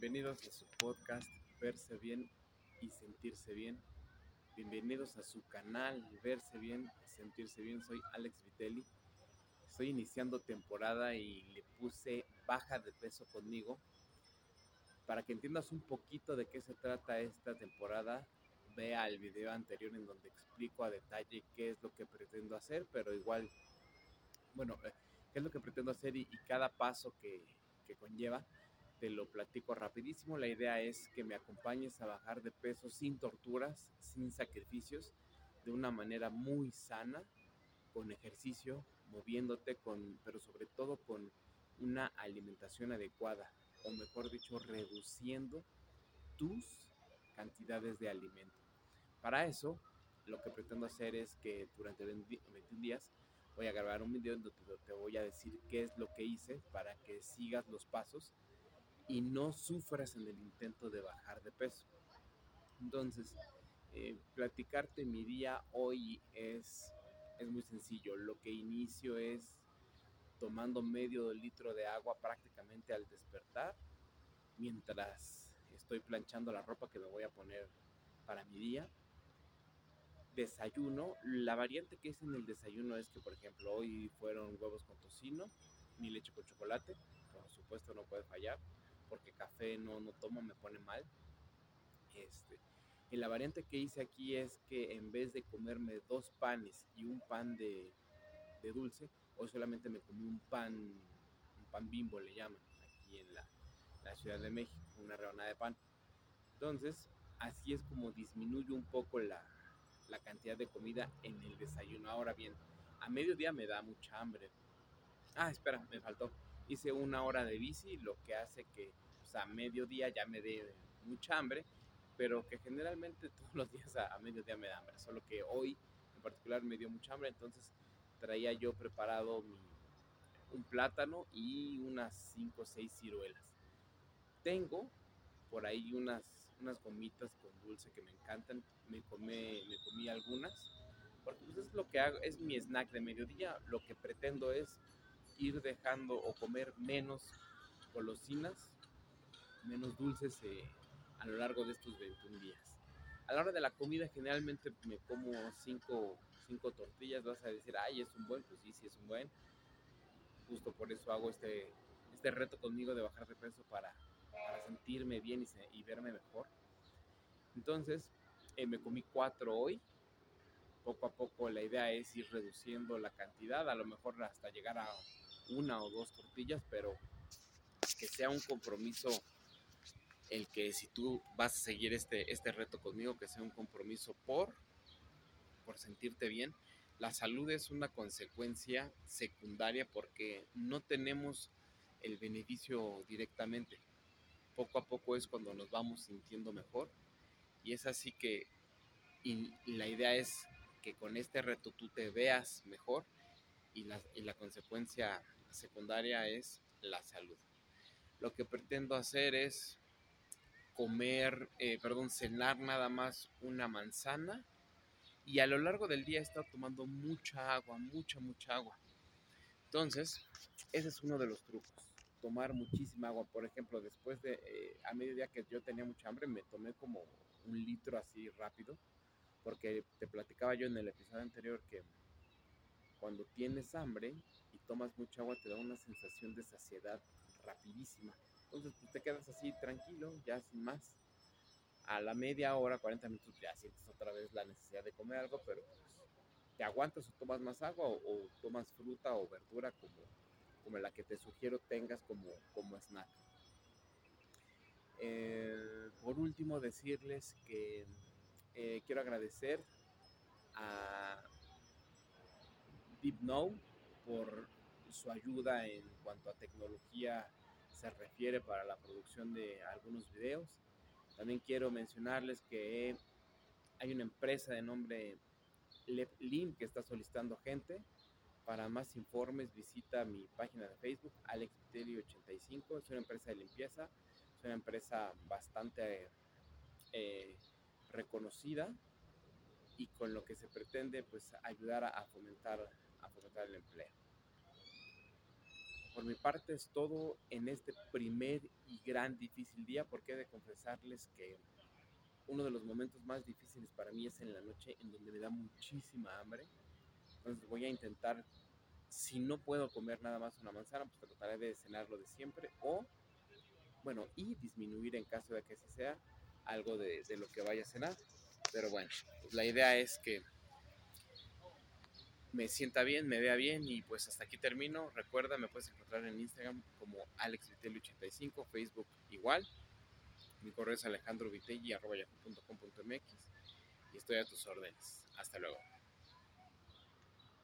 Bienvenidos a su podcast Verse Bien y Sentirse Bien. Bienvenidos a su canal Verse Bien y Sentirse Bien. Soy Alex Vitelli. Estoy iniciando temporada y le puse baja de peso conmigo. Para que entiendas un poquito de qué se trata esta temporada, vea el video anterior en donde explico a detalle qué es lo que pretendo hacer, pero igual, bueno, eh, qué es lo que pretendo hacer y, cada paso que, que conlleva te lo platico rapidísimo. La idea es que me acompañes a bajar de peso sin torturas, sin sacrificios, de una manera muy sana, con ejercicio, moviéndote, con, pero sobre todo con una alimentación adecuada, o mejor dicho, reduciendo tus cantidades de alimento. Para eso, lo que pretendo hacer es que durante 21 días voy a grabar un video donde te voy a decir qué es lo que hice para que sigas los pasos y no sufras en el intento de bajar de peso. Entonces, eh, platicarte mi día hoy es, es muy sencillo. Lo que inicio es tomando medio litro de agua prácticamente al despertar, mientras estoy planchando la ropa que me voy a poner para mi día. Desayuno, la variante que es en el desayuno es que, por ejemplo, hoy fueron huevos con tocino, mi leche con chocolate, por supuesto no puede fallar porque café no, no tomo, me pone mal. Este, y la variante que hice aquí es que en vez de comerme dos panes y un pan de, de dulce, hoy solamente me comí un pan, un pan bimbo le llaman, aquí en la, la Ciudad de México, una rebanada de pan. Entonces, así es como disminuyo un poco la, la cantidad de comida en el desayuno. Ahora bien, a mediodía me da mucha hambre. Ah, espera, me faltó hice una hora de bici, lo que hace que pues, a mediodía ya me dé mucha hambre, pero que generalmente todos los días a, mediodía me da hambre, solo que hoy en particular me dio mucha hambre, entonces traía yo preparado un plátano y unas 5 o 6 ciruelas. Tengo por ahí unas, unas gomitas con dulce que me encantan, me comí algunas, porque pues es lo que hago, es mi snack de mediodía, lo que pretendo es ir dejando o comer menos golosinas, menos dulces eh, a lo largo de estos 21 días. A la hora de la comida generalmente me como 5 cinco, tortillas, vas a decir, ay, es un buen, pues sí, sí es un buen. Justo por eso hago este, este reto conmigo de bajar de peso para, para sentirme bien y, y, verme mejor. Entonces, eh, me comí cuatro hoy, poco a poco la idea es ir reduciendo la cantidad, a lo mejor hasta llegar a una o dos tortillas, pero que sea un compromiso el que si tú vas a seguir este, este reto conmigo, que sea un compromiso por, por sentirte bien. La salud es una consecuencia secundaria porque no tenemos el beneficio directamente. Poco a poco es cuando nos vamos sintiendo mejor y es así que y la idea es que con este reto tú te veas mejor y la, y la consecuencia secundaria es la salud. Lo que pretendo hacer es comer, eh, perdón, cenar nada más una manzana y a lo largo del día he estado tomando mucha agua, mucha, mucha agua. Entonces, ese es uno de los trucos, tomar muchísima agua. Por ejemplo, después de, eh, a mediodía que yo tenía mucha hambre, me tomé como un litro así rápido, porque te platicaba yo en el episodio anterior que cuando tienes hambre tomas mucha agua te da una sensación de saciedad rapidísima. Entonces pues, te quedas así tranquilo, ya sin más. A la media hora, 40 minutos, ya sientes otra vez la necesidad de comer algo, pero pues, te aguantas o tomas más agua o, tomas fruta o verdura como, como la que te sugiero tengas como, como snack. Eh, por último, decirles que eh, quiero agradecer a Deep por su ayuda en cuanto a tecnología se refiere para la producción de algunos videos. También quiero mencionarles que hay una empresa de nombre LeapLink que está solicitando gente. Para más informes visita mi página de Facebook, AlexVitelli85. Es una empresa de limpieza, es una empresa bastante eh, reconocida y con lo que se pretende pues ayudar a fomentar a fomentar el empleo. Por mi parte es todo en este primer y gran difícil día, porque he de confesarles que uno de los momentos más difíciles para mí es en la noche, en donde me da muchísima hambre. Entonces voy a intentar, si no puedo comer nada más una manzana, pues trataré de cenar lo de siempre o, bueno, y disminuir en caso de que así sea algo de, de lo que vaya a cenar. Pero bueno, pues la idea es que me sienta bien, me vea bien y pues hasta aquí termino. Recuerda, me puedes encontrar en Instagram como AlexVitelli85, Facebook igual. Mi correo es alejandrovitelli.com.mx y estoy a tus órdenes. Hasta luego.